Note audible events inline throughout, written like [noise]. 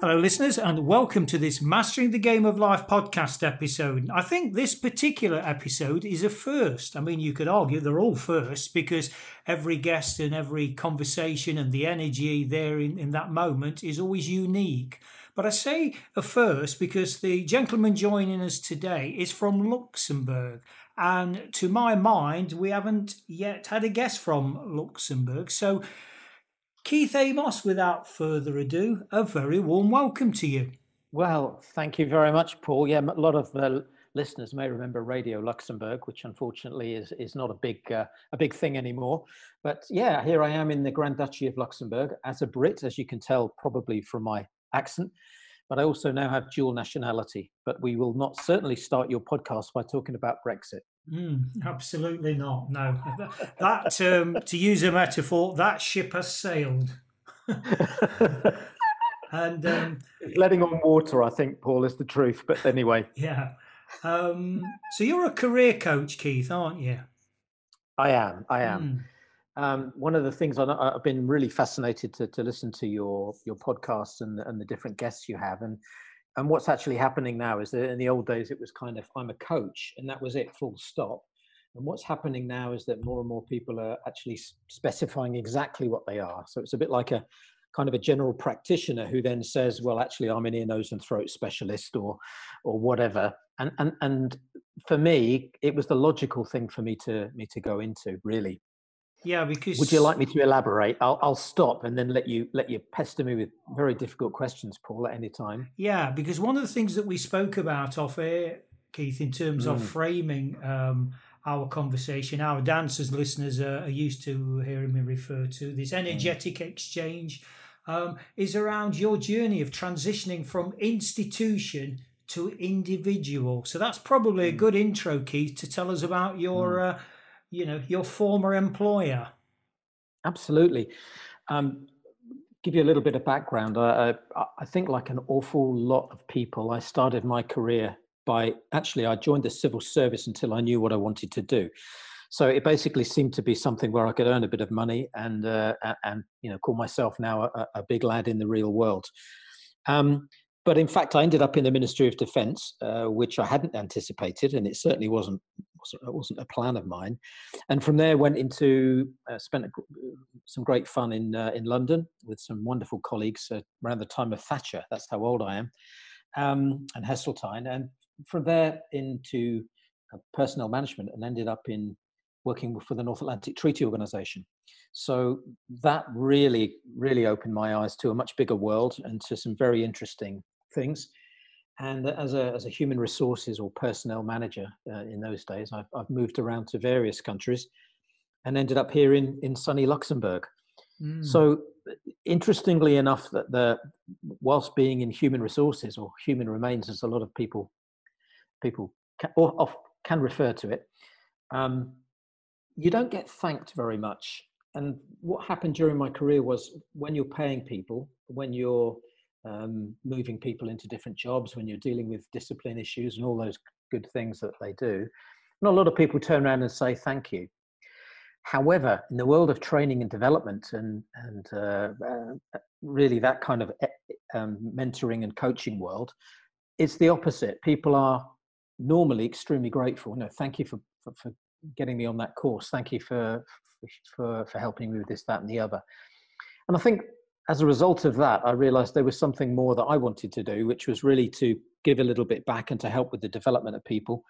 Hello, listeners, and welcome to this Mastering the Game of Life podcast episode. I think this particular episode is a first. I mean, you could argue they're all first because every guest and every conversation and the energy there in, in that moment is always unique. But I say a first because the gentleman joining us today is from Luxembourg. And to my mind, we haven't yet had a guest from Luxembourg. So Keith Amos, without further ado, a very warm welcome to you. Well, thank you very much, Paul. Yeah, a lot of uh, listeners may remember Radio Luxembourg, which unfortunately is is not a big uh, a big thing anymore. But yeah, here I am in the Grand Duchy of Luxembourg as a Brit, as you can tell probably from my accent. But I also now have dual nationality. But we will not certainly start your podcast by talking about Brexit. Mm, absolutely not. No, [laughs] that um, to use a metaphor, that ship has sailed. [laughs] and um, letting on water, I think, Paul, is the truth. But anyway, [laughs] yeah. Um, so you're a career coach, Keith, aren't you? I am. I am. Mm. Um, one of the things I, have been really fascinated to, to listen to your your podcasts and and the different guests you have, and and what's actually happening now is that in the old days it was kind of i'm a coach and that was it full stop. And what's happening now is that more and more people are actually specifying exactly what they are. So it's a bit like a kind of a general practitioner who then says well actually i'm an ear nose and throat specialist or or whatever. And and and for me it was the logical thing for me to me to go into really yeah, because would you like me to elaborate? I'll I'll stop and then let you let you pester me with very difficult questions, Paul, at any time. Yeah, because one of the things that we spoke about off air, Keith, in terms mm. of framing um, our conversation, our dancers listeners are, are, used to hearing me refer to this mm. energetic mm. exchange, um, is around your journey of transitioning from institution to individual. So that's probably mm. a good intro, Keith, to tell us about your. Mm. Uh, you know your former employer. Absolutely. Um, give you a little bit of background. I, I, I think like an awful lot of people i started my career by actually i joined the civil service until i knew what i wanted to do. So it basically seemed to be something where i could earn a bit of money and uh, and you know call myself now a, a big lad in the real world. Um, but in fact, I ended up in the Ministry of Defence, uh, which I hadn't anticipated, and it certainly wasn't wasn't, wasn't a plan of mine. And from there, went into uh, spent a, some great fun in uh, in London with some wonderful colleagues uh, around the time of Thatcher. That's how old I am, um, and Heseltine. And from there into uh, personnel management, and ended up in working for the North Atlantic Treaty Organization. So that really, really opened my eyes to a much bigger world and to some very interesting things. And as a, as a human resources or personnel manager uh, in those days, I've, I've moved around to various countries and ended up here in, in sunny Luxembourg. Mm. So interestingly enough, that the whilst being in human resources or human remains, as a lot of people people can, or off, can refer to it, um, you don't get thanked very much. And what happened during my career was when you're paying people, when you're um, moving people into different jobs, when you're dealing with discipline issues and all those good things that they do. Not a lot of people turn around and say thank you. However, in the world of training and development and, and uh, uh, really that kind of eh, um, mentoring and coaching world, it's the opposite. People are normally extremely grateful. Know, thank you for, for, for getting me on that course. Thank you for, for, for helping me with this, that, and the other. And I think as a result of that, I realized there was something more that I wanted to do, which was really to give a little bit back and to help with the development of people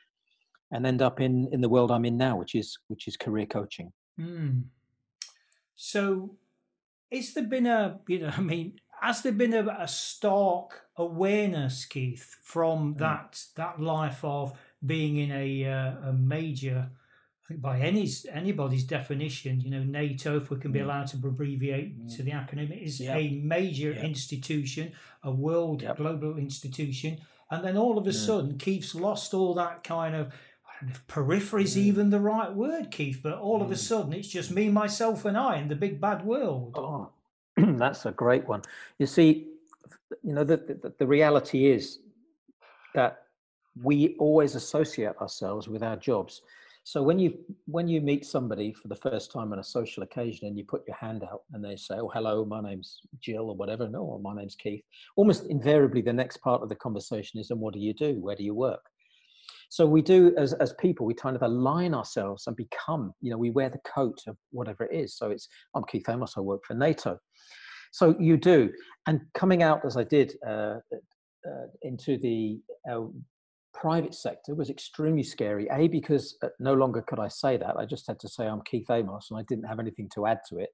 and end up in, in the world I'm in now, which is, which is career coaching. Mm. So, is there been a, you know, [laughs] I mean, has there been a, a stark awareness, Keith, from mm. that that life of being in a uh, a major, by any anybody's definition, you know, NATO, if we can be mm. allowed to abbreviate mm. to the acronym, is a major institution, a world yep. global institution, and then all of a sudden, Keith's lost all that kind of if periphery is mm. even the right word, Keith, but all mm. of a mm. sudden it's just me, myself, and I in the big bad world. Oh, [clears throat] that's a great one. You see, you know, the, the, the reality is that we always associate ourselves with our jobs. So when you when you meet somebody for the first time on a social occasion and you put your hand out and they say, "Oh, hello, my name's Jill" or whatever, no, or my name's Keith, almost invariably the next part of the conversation is, "And what do you do? Where do you work?" So we do as as people, we kind of align ourselves and become, you know, we wear the coat of whatever it is. So it's I'm Keith Amos, I work for NATO. So you do, and coming out as I did uh, uh, into the uh, private sector was extremely scary. A because uh, no longer could I say that. I just had to say I'm Keith Amos, and I didn't have anything to add to it.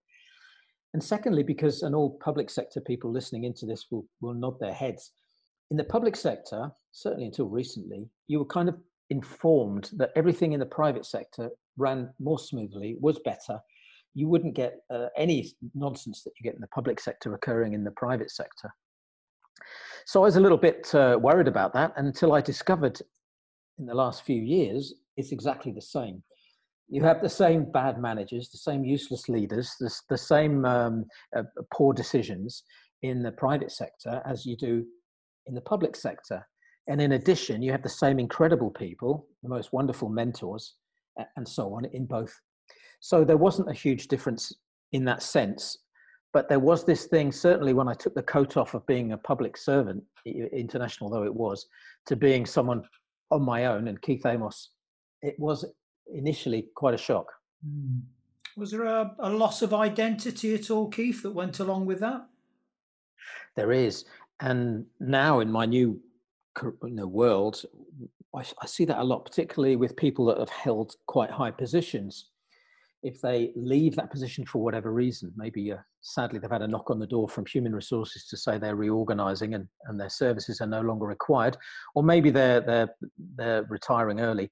And secondly, because and all public sector people listening into this will will nod their heads in the public sector, certainly until recently, you were kind of informed that everything in the private sector ran more smoothly, was better. You wouldn't get uh, any nonsense that you get in the public sector occurring in the private sector. So I was a little bit uh, worried about that until I discovered in the last few years it's exactly the same. You have the same bad managers, the same useless leaders, the, the same um, uh, poor decisions in the private sector as you do in the public sector. And in addition, you have the same incredible people, the most wonderful mentors, and so on in both. So there wasn't a huge difference in that sense. But there was this thing, certainly when I took the coat off of being a public servant, international though it was, to being someone on my own and Keith Amos, it was initially quite a shock. Mm. Was there a, a loss of identity at all, Keith, that went along with that? There is and now in my new you know, world, I, I, see that a lot, particularly with people that have held quite high positions. If they leave that position for whatever reason, maybe uh, sadly they've had a knock on the door from human resources to say they're reorganizing and, and their services are no longer required, or maybe they're, they're, they're retiring early.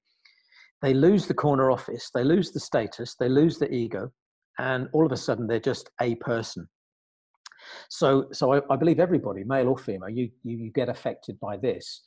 They lose the corner office, they lose the status, they lose the ego, and all of a sudden they're just a person so, so I, I believe everybody, male or female, you, you, you get affected by this,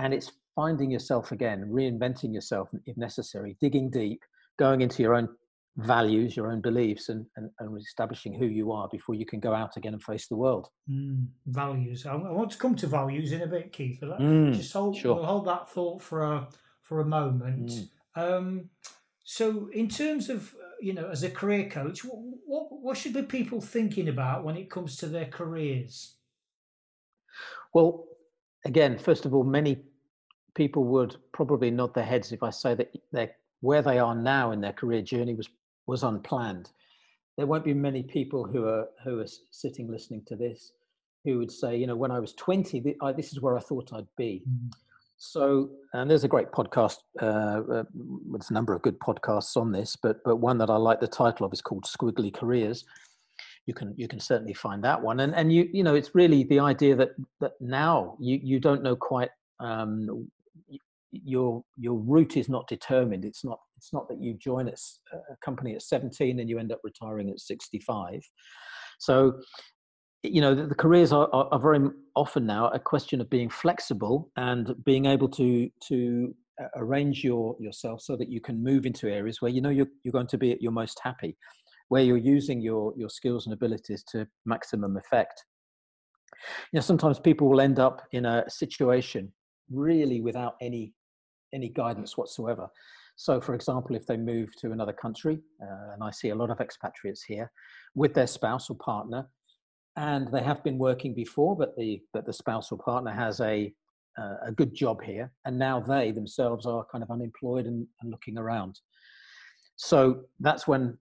and it's finding yourself again, reinventing yourself if necessary, digging deep, going into your own values, your own beliefs, and, and, and, establishing who you are before you can go out again and face the world. Mm, values. I, want to come to values in a bit, Keith. Mm, Just hold, sure. we'll hold that thought for a for a moment. Mm. Um, so, in terms of you know, as a career coach, what, what, what should be people thinking about when it comes to their careers? Well, again, first of all, many people would probably nod their heads if I say that they where they are now in their career journey was was unplanned. There won't be many people who are who are sitting listening to this who would say, you know, when I was 20, this is where I thought I'd be. Mm-hmm. So, and there's a great podcast. Uh, uh, there's a number of good podcasts on this, but but one that I like the title of is called "Squiggly Careers." You can you can certainly find that one, and and you you know it's really the idea that that now you you don't know quite um, your your route is not determined. It's not it's not that you join a, a company at 17 and you end up retiring at 65. So you know the, the careers are, are, are, very often now a question of being flexible and being able to to uh, arrange your yourself so that you can move into areas where you know you're, you're going to be at your most happy where you're using your your skills and abilities to maximum effect you know sometimes people will end up in a situation really without any any guidance whatsoever so for example if they move to another country uh, and i see a lot of expatriates here with their spouse or partner and they have been working before, but the but the spouse or partner has a uh, a good job here, and now they themselves are kind of unemployed and, and looking around. So that's when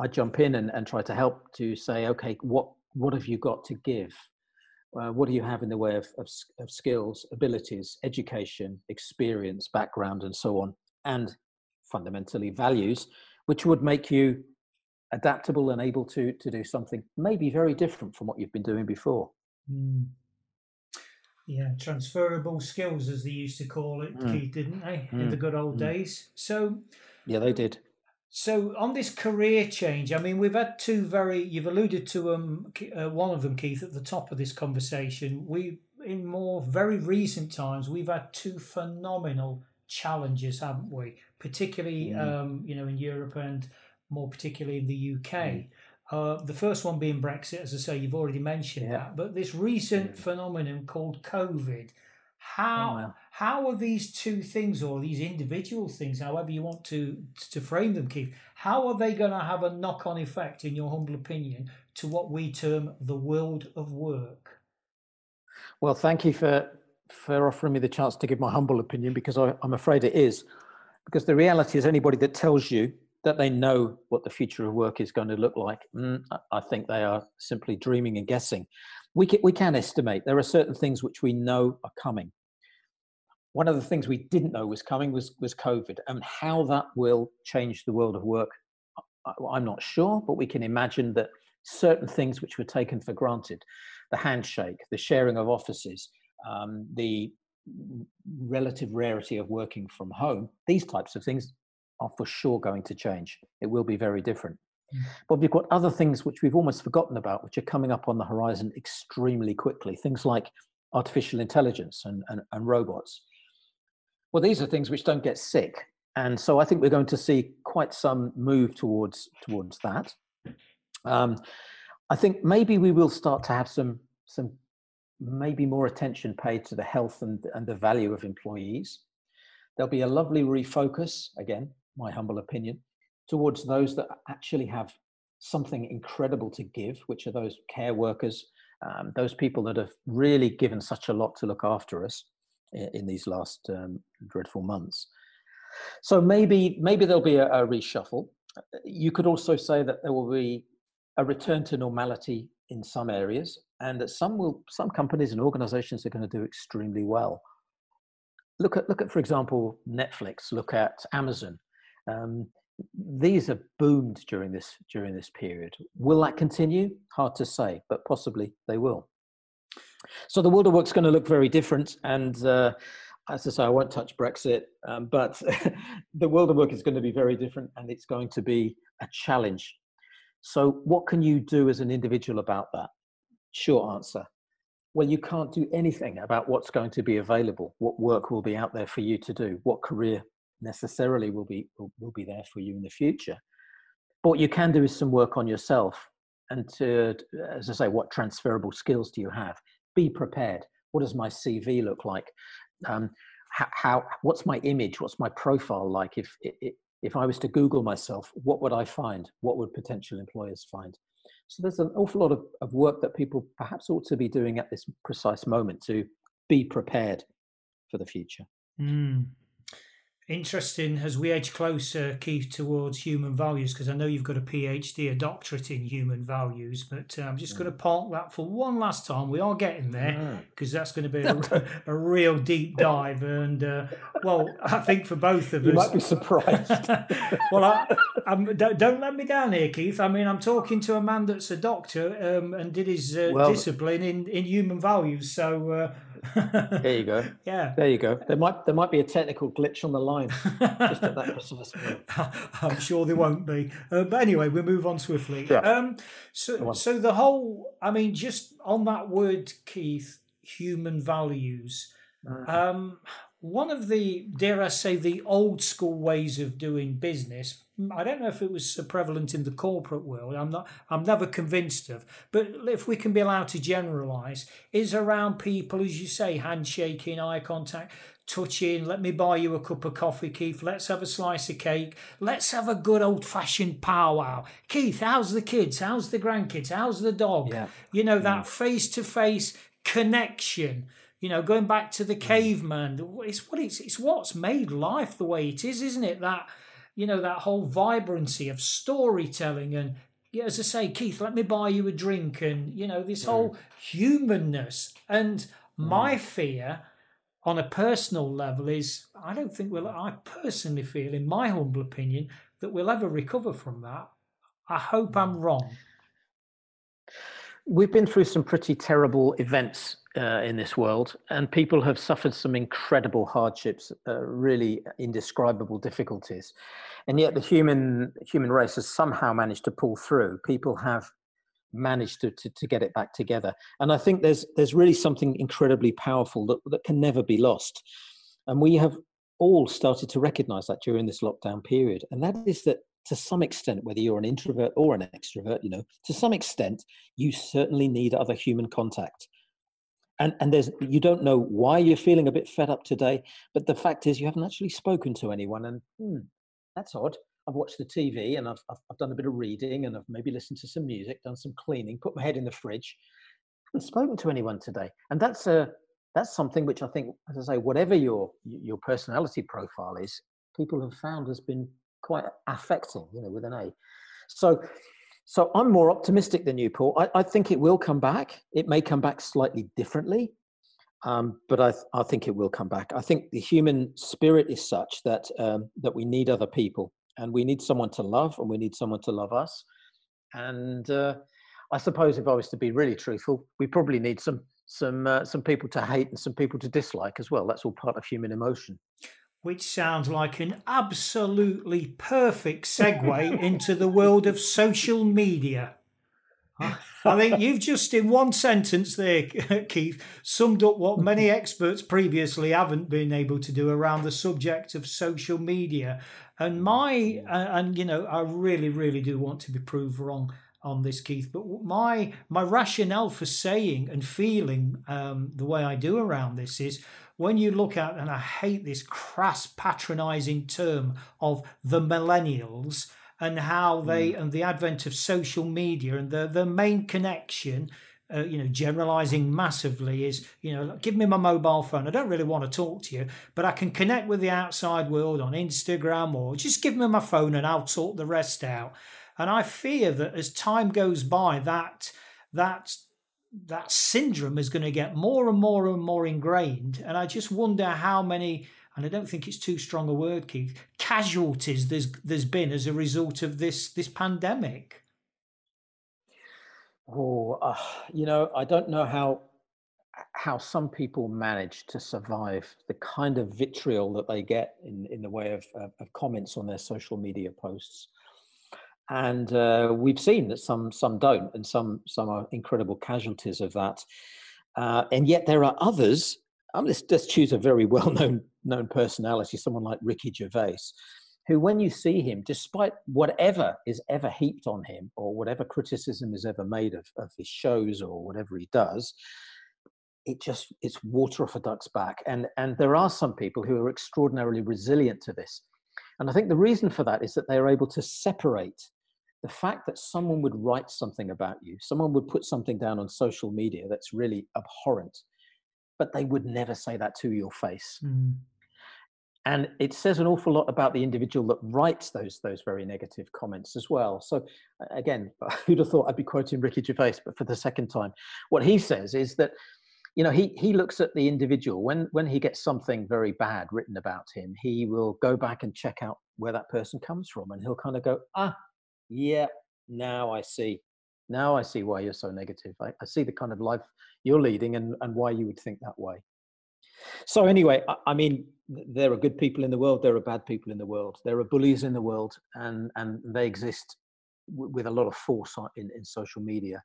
I jump in and, and try to help to say, okay, what what have you got to give? Uh, what do you have in the way of, of, of skills, abilities, education, experience, background, and so on, and fundamentally values, which would make you adaptable and able to to do something maybe very different from what you've been doing before. Mm. Yeah, transferable skills, as they used to call it, mm. Keith, didn't they, mm. in the good old mm. days? So, yeah, they did. So, on this career change, I mean, we've had two very. You've alluded to um, uh, one of them, Keith, at the top of this conversation. We, in more very recent times, we've had two phenomenal challenges, haven't we? Particularly, mm. um, you know, in Europe and more particularly in the UK. Mm. Uh, the first one being Brexit, as I say, you've already mentioned yeah. that. But this recent yeah. phenomenon called COVID, how oh, how are these two things or these individual things, however you want to to frame them, Keith, how are they going to have a knock on effect, in your humble opinion, to what we term the world of work? Well, thank you for for offering me the chance to give my humble opinion because I, I'm afraid it is. Because the reality is, anybody that tells you that they know what the future of work is going to look like. Mm, I think they are simply dreaming and guessing. We can, we can estimate. There are certain things which we know are coming. One of the things we didn't know was coming was, was COVID and how that will change the world of work. I'm not sure, but we can imagine that certain things which were taken for granted the handshake, the sharing of offices, um, the relative rarity of working from home, these types of things are for sure going to change. It will be very different. Mm. But we've got other things which we've almost forgotten about, which are coming up on the horizon extremely quickly. Things like artificial intelligence and, and, and robots. Well, these are things which don't get sick. And so I think we're going to see quite some move towards towards that. Um, I think maybe we will start to have some some maybe more attention paid to the health and, and the value of employees. There'll be a lovely refocus again my humble opinion, towards those that actually have something incredible to give, which are those care workers, um, those people that have really given such a lot to look after us in, in these last um, dreadful months. So maybe maybe there'll be a, a reshuffle. You could also say that there will be a return to normality in some areas, and that some will some companies and organizations are going to do extremely well. Look at look at for example Netflix. Look at Amazon. Um, these have boomed during this during this period. Will that continue? Hard to say, but possibly they will. So the world of work is going to look very different, and uh, as I say, I won't touch Brexit, um, but [laughs] the world of work is going to be very different, and it's going to be a challenge. So, what can you do as an individual about that? Short answer. Well, you can't do anything about what's going to be available, what work will be out there for you to do, what career necessarily will be will, will be there for you in the future. But what you can do is some work on yourself and to, as I say, what transferable skills do you have? Be prepared. What does my CV look like? Um, how, how, what's my image? What's my profile like? If, if if I was to Google myself, what would I find? What would potential employers find? So there's an awful lot of, of work that people perhaps ought to be doing at this precise moment to be prepared for the future. Mm interesting as we edge closer, Keith, towards human values, because I know you've got a PhD, a doctorate in human values, but uh, I'm just going to park that for one last time. We are getting there because that's going to be a, [laughs] a, real deep dive. And, uh, well, I think for both of you us. You might be surprised. [laughs] well, I, don't, don't, let me down here, Keith. I mean, I'm talking to a man that's a doctor um, and did his uh, well, discipline in, in human values. So, uh, there you go. [laughs] Yeah. There you go. There might there might be a technical glitch on the line just at that precise point. I'm sure there won't be. Uh, but anyway, we move on swiftly. Yeah. Um, so so the whole I mean, just on that word, Keith, human values. Mm-hmm. Um, one of the, dare I say, the old school ways of doing business. I don't know if it was so prevalent in the corporate world. I'm not. I'm never convinced of. But if we can be allowed to generalise, is around people, as you say, handshaking, eye contact, touching. Let me buy you a cup of coffee, Keith. Let's have a slice of cake. Let's have a good old fashioned powwow. Keith, how's the kids? How's the grandkids? How's the dog? Yeah. You know that face to face connection you know, going back to the mm. caveman, it's what it's it's what's made life the way it is, isn't it? That you know that whole vibrancy of storytelling and yeah, as I say, Keith, let me buy you a drink, and you know this mm. whole humanness. And mm. my fear, on a personal level, is I don't think we'll. I personally feel, in my humble opinion, that we'll ever recover from that. I hope I'm wrong. We've been through some pretty terrible events uh, in this world, and people have suffered some incredible hardships, uh, really indescribable difficulties, and yet the human human race has somehow managed to pull through. People have managed to, to, to get it back together, and I think there's there's really something incredibly powerful that, that can never be lost, and we have all started to recognize that during this lockdown period, and that is that to some extent, whether you're an introvert or an extrovert, you know, to some extent, you certainly need other human contact. And and there's you don't know why you're feeling a bit fed up today, but the fact is you haven't actually spoken to anyone, and hmm, that's odd. I've watched the TV and I've, I've, I've done a bit of reading and I've maybe listened to some music, done some cleaning, put my head in the fridge. I haven't spoken to anyone today, and that's a that's something which I think, as I say, whatever your your personality profile is, people have found has been quite affecting, you know, with an A. So, so I'm more optimistic than you, Paul. I, I think it will come back. It may come back slightly differently, um, but I, I think it will come back. I think the human spirit is such that um, that we need other people, and we need someone to love, and we need someone to love us. And uh, I suppose, if I was to be really truthful, we probably need some some uh, some people to hate and some people to dislike as well. That's all part of human emotion which sounds like an absolutely perfect segue [laughs] into the world of social media. I think you've just, in one sentence there, [laughs] Keith, summed up what many [laughs] experts previously haven't been able to do around the subject of social media. And my, uh, and you know, I really, really do want to be proved wrong on this, Keith. But my my rationale for saying and feeling um, the way I do around this is when you look at, and I hate this crass patronizing term of the millennials and how they, mm. and the advent of social media and the, the main connection, uh, you know, generalizing massively is, you know, give me my mobile phone. I don't really want to talk to you, but I can connect with the outside world on Instagram or just give me my phone and I'll sort the rest out. And I fear that as time goes by, that that that syndrome is going to get more and more and more ingrained. And I just wonder how many, and I don't think it's too strong a word, Keith, casualties there's there's been as a result of this this pandemic. Oh, uh, you know, I don't know how how some people manage to survive the kind of vitriol that they get in in the way of, of, of comments on their social media posts and uh, we've seen that some some don't, and some some are incredible casualties of that. Uh, and yet there are others. Um, let's just choose a very [laughs] well known known personality, someone like Ricky Gervais, who, when you see him, despite whatever is ever heaped on him or whatever criticism is ever made of, of his shows or whatever he does, it just it's water off a duck's back. And and there are some people who are extraordinarily resilient to this. And I think the reason for that is that they are able to separate the fact that someone would write something about you, someone would put something down on social media that's really abhorrent, but they would never say that to your face. Mm. And it says an awful lot about the individual that writes those those very negative comments as well. So again, [laughs] who'd have thought I'd be quoting Ricky Gervais, but for the second time, what he says is that you know he he looks at the individual when when he gets something very bad written about him he will go back and check out where that person comes from and he'll kind of go ah yeah, now I see. Now I see why you're so negative. I, I see the kind of life you're leading and, and why you would think that way. So anyway, I, I, mean, there are good people in the world. There are bad people in the world. There are bullies in the world, and and they exist w- with a lot of force in, in social media.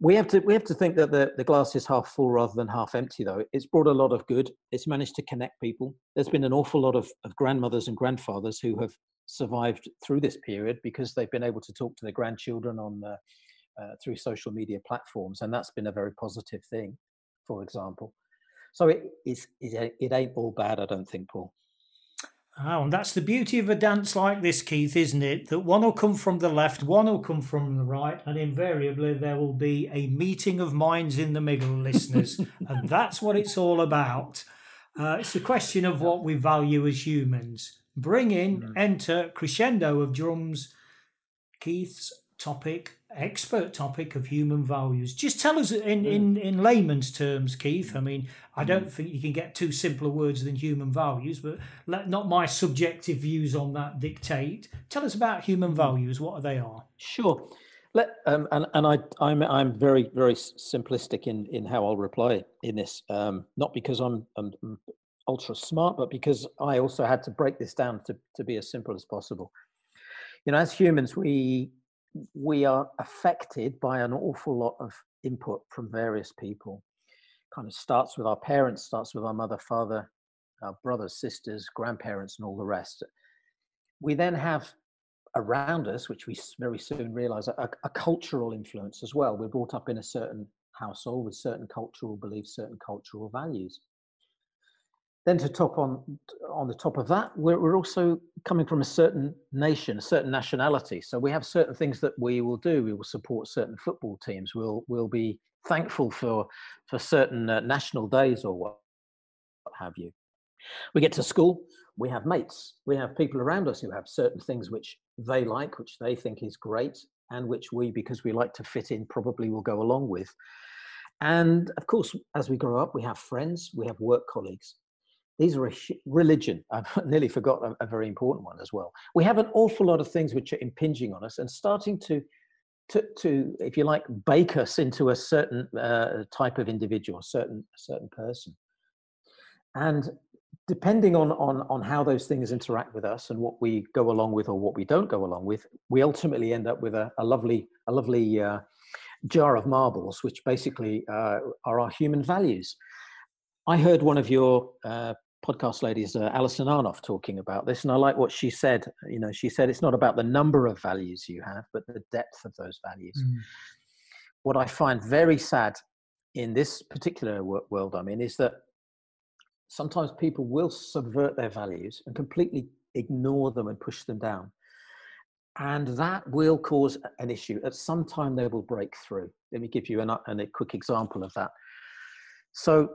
We have to we have to think that the, the glass is half full rather than half empty. Though it's brought a lot of good. It's managed to connect people. There's been an awful lot of, of grandmothers and grandfathers who have survived through this period because they've been able to talk to their grandchildren on uh, uh, through social media platforms, and that's been a very positive thing, for example. So it is it, it ain't all bad, I don't think, Paul. Oh, and that's the beauty of a dance like this, Keith, isn't it? That one will come from the left, one will come from the right, and invariably there will be a meeting of minds in the middle, listeners. [laughs] and that's what it's all about. Uh, it's a question of what we value as humans. Bring in, mm. enter crescendo of drums. Keith's topic expert topic of human values. Just tell us in, in, in layman's terms, Keith. I mean, I don't mm. think you can get two simpler words than human values, but let not my subjective views on that dictate. Tell us about human mm. values. What are they are? Sure. Let, um, and and I, I'm I'm very very simplistic in in how I'll reply in this. Um, not because I'm, I'm ultra smart, but because I also had to break this down to to be as simple as possible. You know, as humans, we we are affected by an awful lot of input from various people. Kind of starts with our parents, starts with our mother, father, our brothers, sisters, grandparents, and all the rest. We then have around us, which we very soon realize, a, a cultural influence as well. We're brought up in a certain household with certain cultural beliefs, certain cultural values. Then to top on on the top of that, we're, we're also coming from a certain nation, a certain nationality. So we have certain things that we will do. We will support certain football teams. We'll we'll be thankful for for certain uh, national days or what, what have you. We get to school, we have mates, we have people around us who have certain things which they like, which they think is great, and which we, because we like to fit in, probably will go along with. And of course, as we grow up, we have friends, we have work colleagues. These are a religion. [laughs] I've nearly forgot a, a very important one as well. We have an awful lot of things which are impinging on us and starting to to, to, if you like, bake us into a certain uh, type of individual, a certain, a certain person. And depending on, on, on how those things interact with us and what we go along with or what we don't go along with, we ultimately end up with a, a lovely, a lovely uh, jar of marbles, which basically uh, are our human values. I heard one of your uh, podcast ladies, uh, Alison Arnoff, talking about this, and I like what she said. You know, she said it's not about the number of values you have, but the depth of those values. Mm. What I find very sad in this particular world I'm in is that sometimes people will subvert their values and completely ignore them and push them down. And that will cause an issue. At some time, they will break through. Let me give you an, an, a quick example of that. So,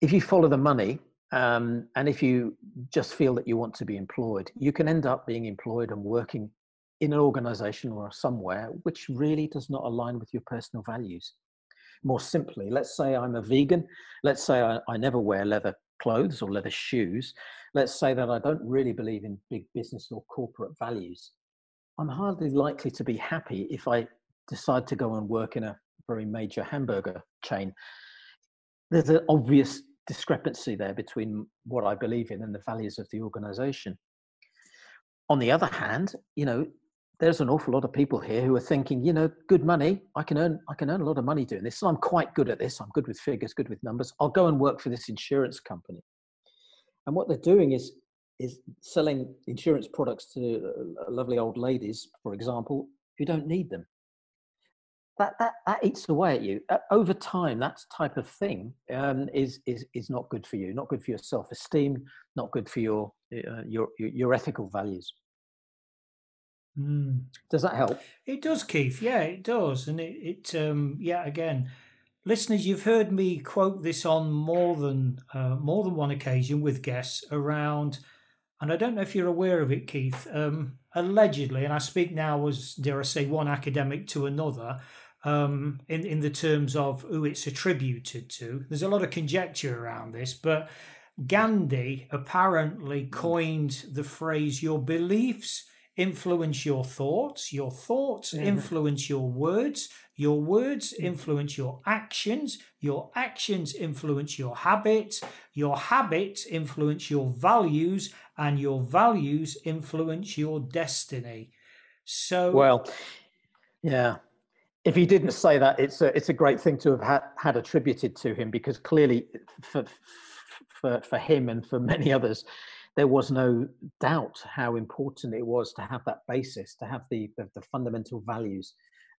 if you follow the money, um, and if you just feel that you want to be employed, you can end up being employed and working in an organization or somewhere which really does not align with your personal values. More simply, let's say I'm a vegan. Let's say I, I never wear leather clothes or leather shoes. Let's say that I don't really believe in big business or corporate values. I'm hardly likely to be happy if I decide to go and work in a very major hamburger chain. There's an obvious discrepancy there between what I believe in and the values of the organization. On the other hand, you know, there's an awful lot of people here who are thinking, you know, good money. I can earn, I can earn a lot of money doing this. I'm quite good at this. I'm good with figures, good with numbers. I'll go and work for this insurance company. And what they're doing is, is selling insurance products to uh, lovely old ladies, for example, who don't need them. That, that, that eats away at you. Uh, over time, that type of thing um, is, is, is not good for you, not good for your self-esteem, not good for your, uh, your, your ethical values. Mm. Does that help? It does, Keith. Yeah, it does. And it, it um, yeah, again, listeners, you've heard me quote this on more than uh, more than one occasion with guests around, and I don't know if you're aware of it, Keith. Um, allegedly, and I speak now as dare I say one academic to another. Um, in in the terms of who it's attributed to, there's a lot of conjecture around this, but Gandhi apparently coined the phrase "your beliefs." influence your thoughts, your thoughts mm-hmm. influence your words, your words mm. influence your actions, your actions influence your habits, your habits influence your values, and your values influence your destiny. So, well, yeah. If he didn't say that, it's a it's a great thing to have had, had attributed to him because clearly, for for for him and for many others, there was no doubt how important it was to have that basis, to have the, the, the fundamental values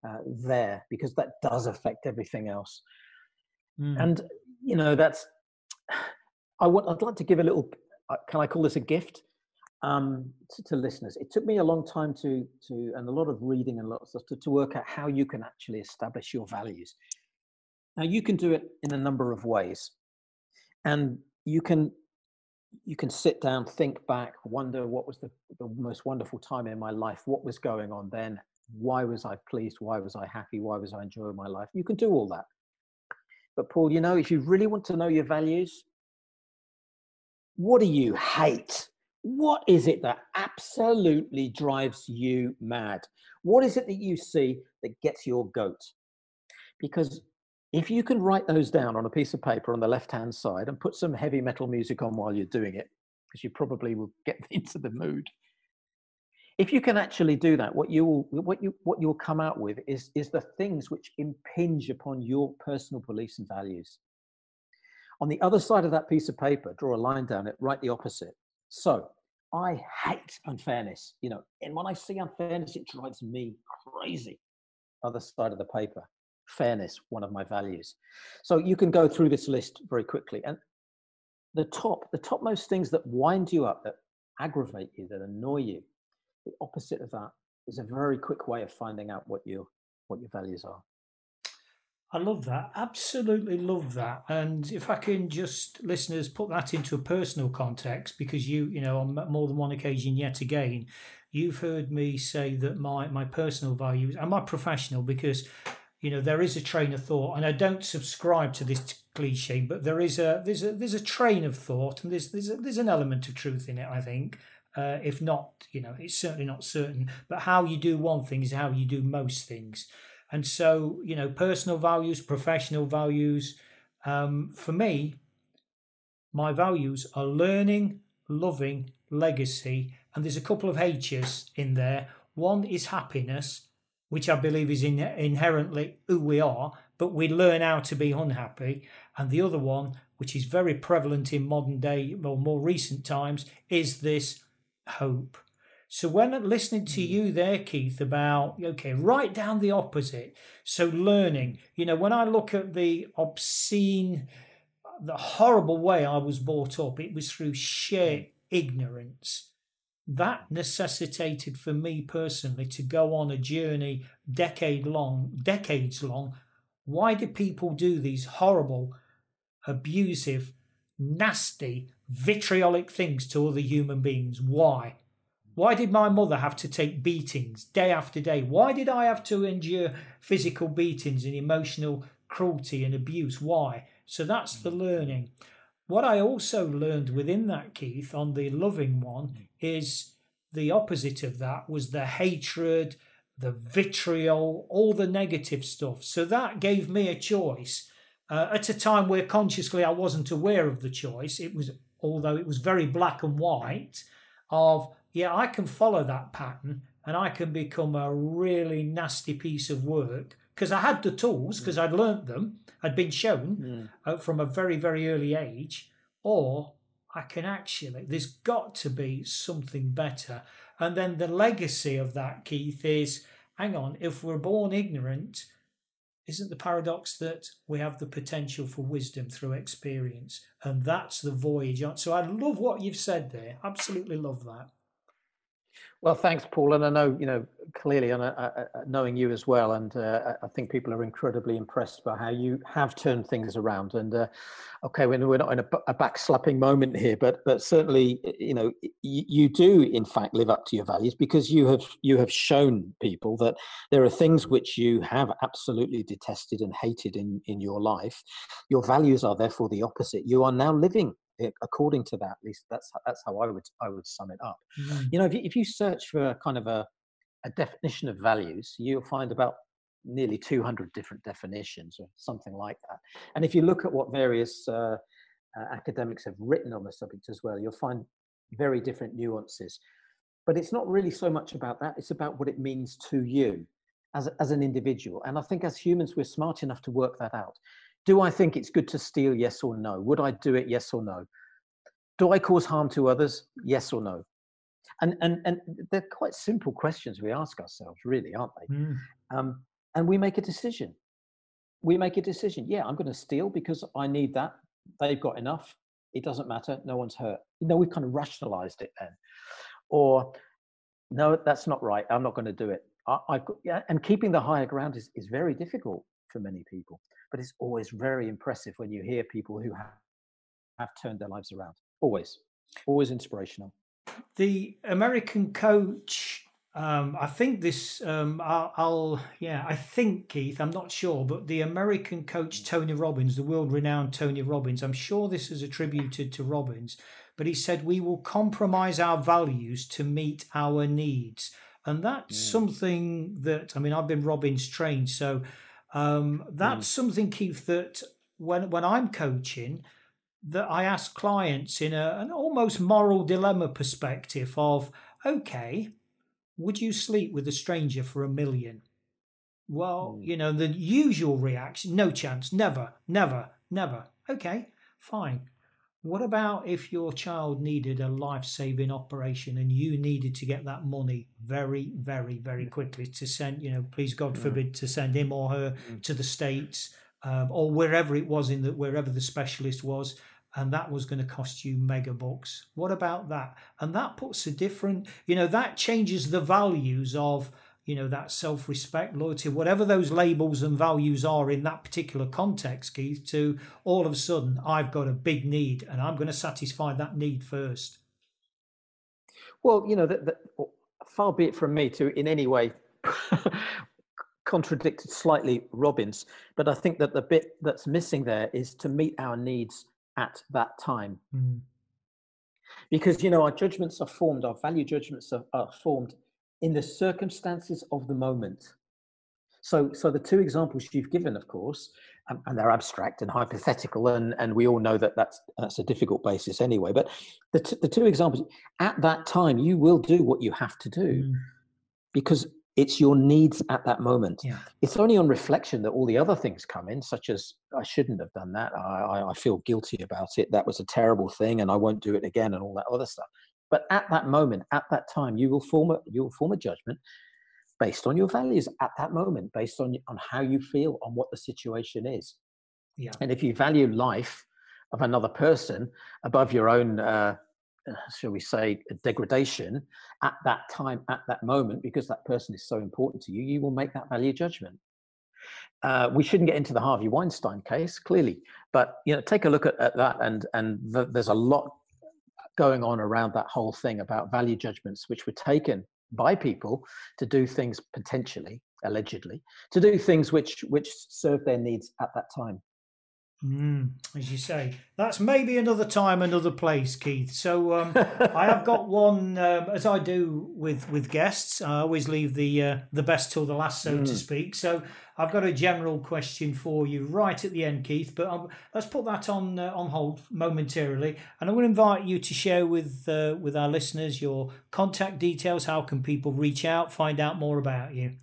uh, there, because that does affect everything else. Mm. And, you know, that's, I want, I'd like to give a little, can I call this a gift? Um, to, to, listeners. It took me a long time to, to and a lot of reading and lots of to, to work out how you can actually establish your values. Now, you can do it in a number of ways. And you can you can sit down, think back, wonder what was the, the most wonderful time in my life, what was going on then, why was I pleased? Why was I happy? Why was I enjoying my life? You can do all that. But Paul, you know, if you really want to know your values, what do you hate? What is it that absolutely drives you mad? What is it that you see that gets your goat? Because if you can write those down on a piece of paper on the left hand side and put some heavy metal music on while you're doing it, because you probably will get [laughs] into the mood. If you can actually do that, what you will, what you what you'll come out with is is the things which impinge upon your personal beliefs and values. On the other side of that piece of paper, draw a line down it, write the opposite. So I hate unfairness. You know, and when I see unfairness, it drives me crazy. Other side of the paper, fairness, one of my values. So you can go through this list very quickly. And the top, the topmost things that wind you up, that aggravate you, that annoy you, the opposite of that is a very quick way of finding out what your what your values are. I love that. Absolutely love that. And if I can just, listeners, put that into a personal context, because you, you know, on more than one occasion yet again, you've heard me say that my my personal values and my professional, because you know there is a train of thought, and I don't subscribe to this cliche, but there is a there's a there's a train of thought, and there's there's a, there's an element of truth in it. I think, uh, if not, you know, it's certainly not certain. But how you do one thing is how you do most things. And so, you know, personal values, professional values. Um, for me, my values are learning, loving, legacy, and there's a couple of H's in there. One is happiness, which I believe is in, inherently who we are, but we learn how to be unhappy. And the other one, which is very prevalent in modern day or more recent times, is this hope. So when listening to hmm. you there, Keith, about okay, write down the opposite. So learning, you know, when I look at the obscene, the horrible way I was brought up, it was through sheer hmm. ignorance. That necessitated for me personally to go on a journey decade long, decades long. Why do people do these horrible, abusive, nasty, vitriolic things to other human beings? Why? Why did my mother have to take beatings day after day? Why did I have to endure physical beatings and emotional cruelty and abuse? Why? So that's the learning. What I also learned within that, Keith, on the loving one, is the opposite of that was the hatred, the vitriol, all the negative stuff. So that gave me a choice uh, at a time where consciously I wasn't aware of the choice. It was, although it was very black and white, of yeah, I can follow that pattern and I can become a really nasty piece of work because I had the tools because mm. I'd learnt them, I'd been shown mm. uh, from a very, very early age, or I can actually, there's got to be something better. And then the legacy of that, Keith, is hang on, if we're born ignorant, isn't the paradox that we have the potential for wisdom through experience? And that's the voyage. So I love what you've said there. Absolutely love that. Well, thanks, Paul. And I know, you know, clearly, and knowing you as well, and uh, I think people are incredibly impressed by how you have turned things around. And uh, okay, we're, we're not in a, a backslapping moment here, but but certainly, you know, you, you do in fact live up to your values because you have you have shown people that there are things which you have absolutely detested and hated in in your life. Your values are therefore the opposite. You are now living according to that. At least that's that's how I would I would sum it up. Mm. You know, if you, if you search for a kind of a a definition of values, you'll find about nearly 200 different definitions or something like that. And if you look at what various uh, uh, academics have written on the subject as well, you'll find very different nuances. But it's not really so much about that, it's about what it means to you as, as an individual. And I think as humans, we're smart enough to work that out. Do I think it's good to steal? Yes or no? Would I do it? Yes or no? Do I cause harm to others? Yes or no? And and and they're quite simple questions we ask ourselves, really, aren't they? Mm. Um, and we make a decision. We make a decision. Yeah, I'm going to steal because I need that. They've got enough. It doesn't matter. No one's hurt. You know, we've kind of rationalized it then. Or no, that's not right. I'm not going to do it. I, I've got, yeah, and keeping the higher ground is, is very difficult for many people. But it's always very impressive when you hear people who have, have turned their lives around. Always, always inspirational. The American coach um, I think this, um, I'll, I'll, yeah, I think, Keith, I'm not sure, but the American coach Tony Robbins, the world renowned Tony Robbins, I'm sure this is attributed to Robbins, but he said, We will compromise our values to meet our needs. And that's mm. something that, I mean, I've been Robbins trained. So um, that's mm. something, Keith, that when, when I'm coaching, that I ask clients in a, an almost moral dilemma perspective of, okay, would you sleep with a stranger for a million? Well, mm. you know, the usual reaction no chance, never, never, never. Okay, fine. What about if your child needed a life saving operation and you needed to get that money very, very, very quickly to send, you know, please God hmm. forbid, to send him or her mm. to the States um, or wherever it was in that, wherever the specialist was, and that was going to cost you mega bucks. What about that? And that puts a different, you know, that changes the values of, you know, that self respect, loyalty, whatever those labels and values are in that particular context, Keith, to all of a sudden, I've got a big need and I'm going to satisfy that need first. Well, you know, that, that far be it from me to in any way [laughs] contradicted slightly Robbins, but I think that the bit that's missing there is to meet our needs at that time. Mm. Because, you know, our judgments are formed, our value judgments are, are formed in the circumstances of the moment. So, so the two examples you've given, of course, um, and they're abstract and hypothetical, and, and we all know that that's that's a difficult basis anyway. But the t- the two examples at that time, you will do what you have to do, mm. because it's your needs at that moment. Yeah. It's only on reflection that all the other things come in, such as I shouldn't have done that. I, I feel guilty about it. That was a terrible thing, and I won't do it again, and all that other stuff. But at that moment, at that time, you will form a you will form a judgment based on your values at that moment, based on on how you feel, on what the situation is. Yeah. And if you value life of another person above your own uh, uh, shall we say, degradation at that time, at that moment, because that person is so important to you, you will make that value judgment. Uh, we shouldn't get into the Harvey Weinstein case, clearly, but you know, take a look at, at that, and and the, there's a lot going on around that whole thing about value judgments, which were taken by people to do things potentially, allegedly, to do things which which served their needs at that time. Mm, as you say, that's maybe another time, another place, Keith. So um, [laughs] I have got one, um, as I do with with guests. I always leave the uh, the best till the last, so mm. to speak. So I've got a general question for you right at the end, Keith. But um, let's put that on uh, on hold momentarily, and I will invite you to share with uh, with our listeners your contact details. How can people reach out, find out more about you?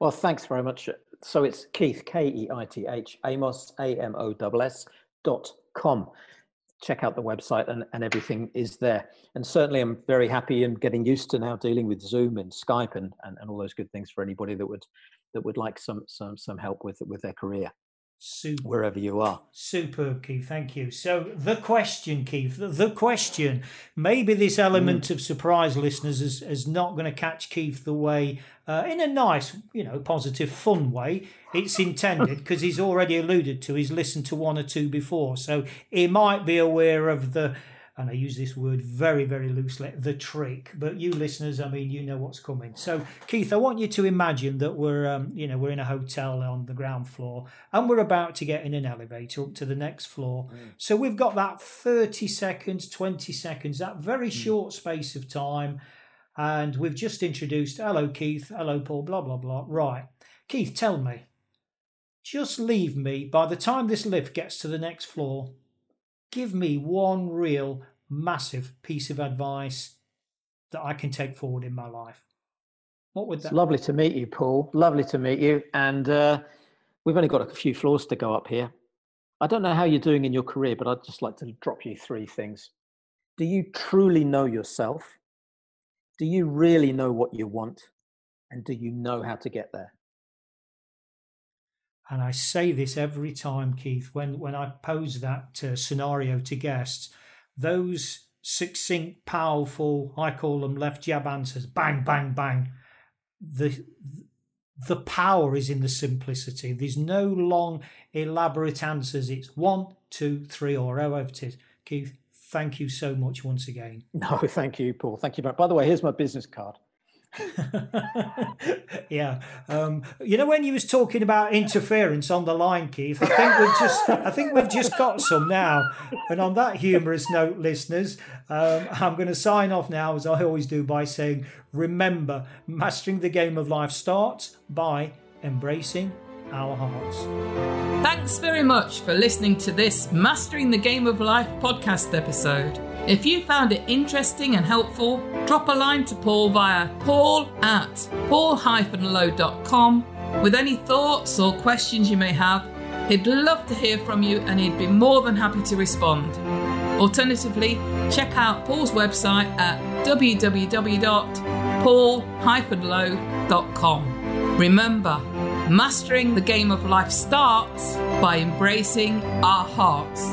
Well, thanks very much, so it's Keith, K E I T H, Amos, A M O S dot com. Check out the website and, and everything is there. And certainly I'm very happy and getting used to now dealing with Zoom and Skype and, and, and all those good things for anybody that would that would like some some some help with with their career. Super. Wherever you are. Superb, Keith. Thank you. So, the question, Keith, the, the question. Maybe this element mm. of surprise, listeners, is, is not going to catch Keith the way, uh, in a nice, you know, positive, fun way it's intended, [laughs] because he's already alluded to, he's listened to one or two before. So, he might be aware of the and I use this word very, very loosely, the trick. But you listeners, I mean, you know what's coming. So, Keith, I want you to imagine that we're, um, you know, we're in a hotel on the ground floor, and we're about to get in an elevator up to the next floor. Mm. So we've got that thirty seconds, twenty seconds, that very mm. short space of time, and we've just introduced, hello, Keith, hello, Paul, blah blah blah. Right, Keith, tell me. Just leave me by the time this lift gets to the next floor give me one real massive piece of advice that I can take forward in my life. What would that? It's lovely to meet you, Paul. Lovely to meet you. And uh, we've only got a few floors to go up here. I don't know how you're doing in your career, but I'd just like to drop you three things. Do you truly know yourself? Do you really know what you want? And do you know how to get there? And I say this every time, Keith, when, when I pose that uh, scenario to guests, those succinct, powerful, I call them left jab answers, bang, bang, bang. The, the power is in the simplicity. There's no long, elaborate answers. It's one, two, three, or however it is. Keith, thank you so much once again. [laughs] No, thank you, Paul. Thank you. By the way, here's my business card. [laughs] yeah, um, you know when you was talking about interference on the line, Keith. I think we've just, I think we've just got some now. And on that humorous note, listeners, um, I'm going to sign off now, as I always do, by saying, remember, mastering the game of life starts by embracing our hearts. Thanks very much for listening to this Mastering the Game of Life podcast episode. If you found it interesting and helpful, drop a line to Paul via paul at paul-low.com with any thoughts or questions you may have. He'd love to hear from you and he'd be more than happy to respond. Alternatively, check out Paul's website at www.paul-low.com. Remember, mastering the game of life starts by embracing our hearts.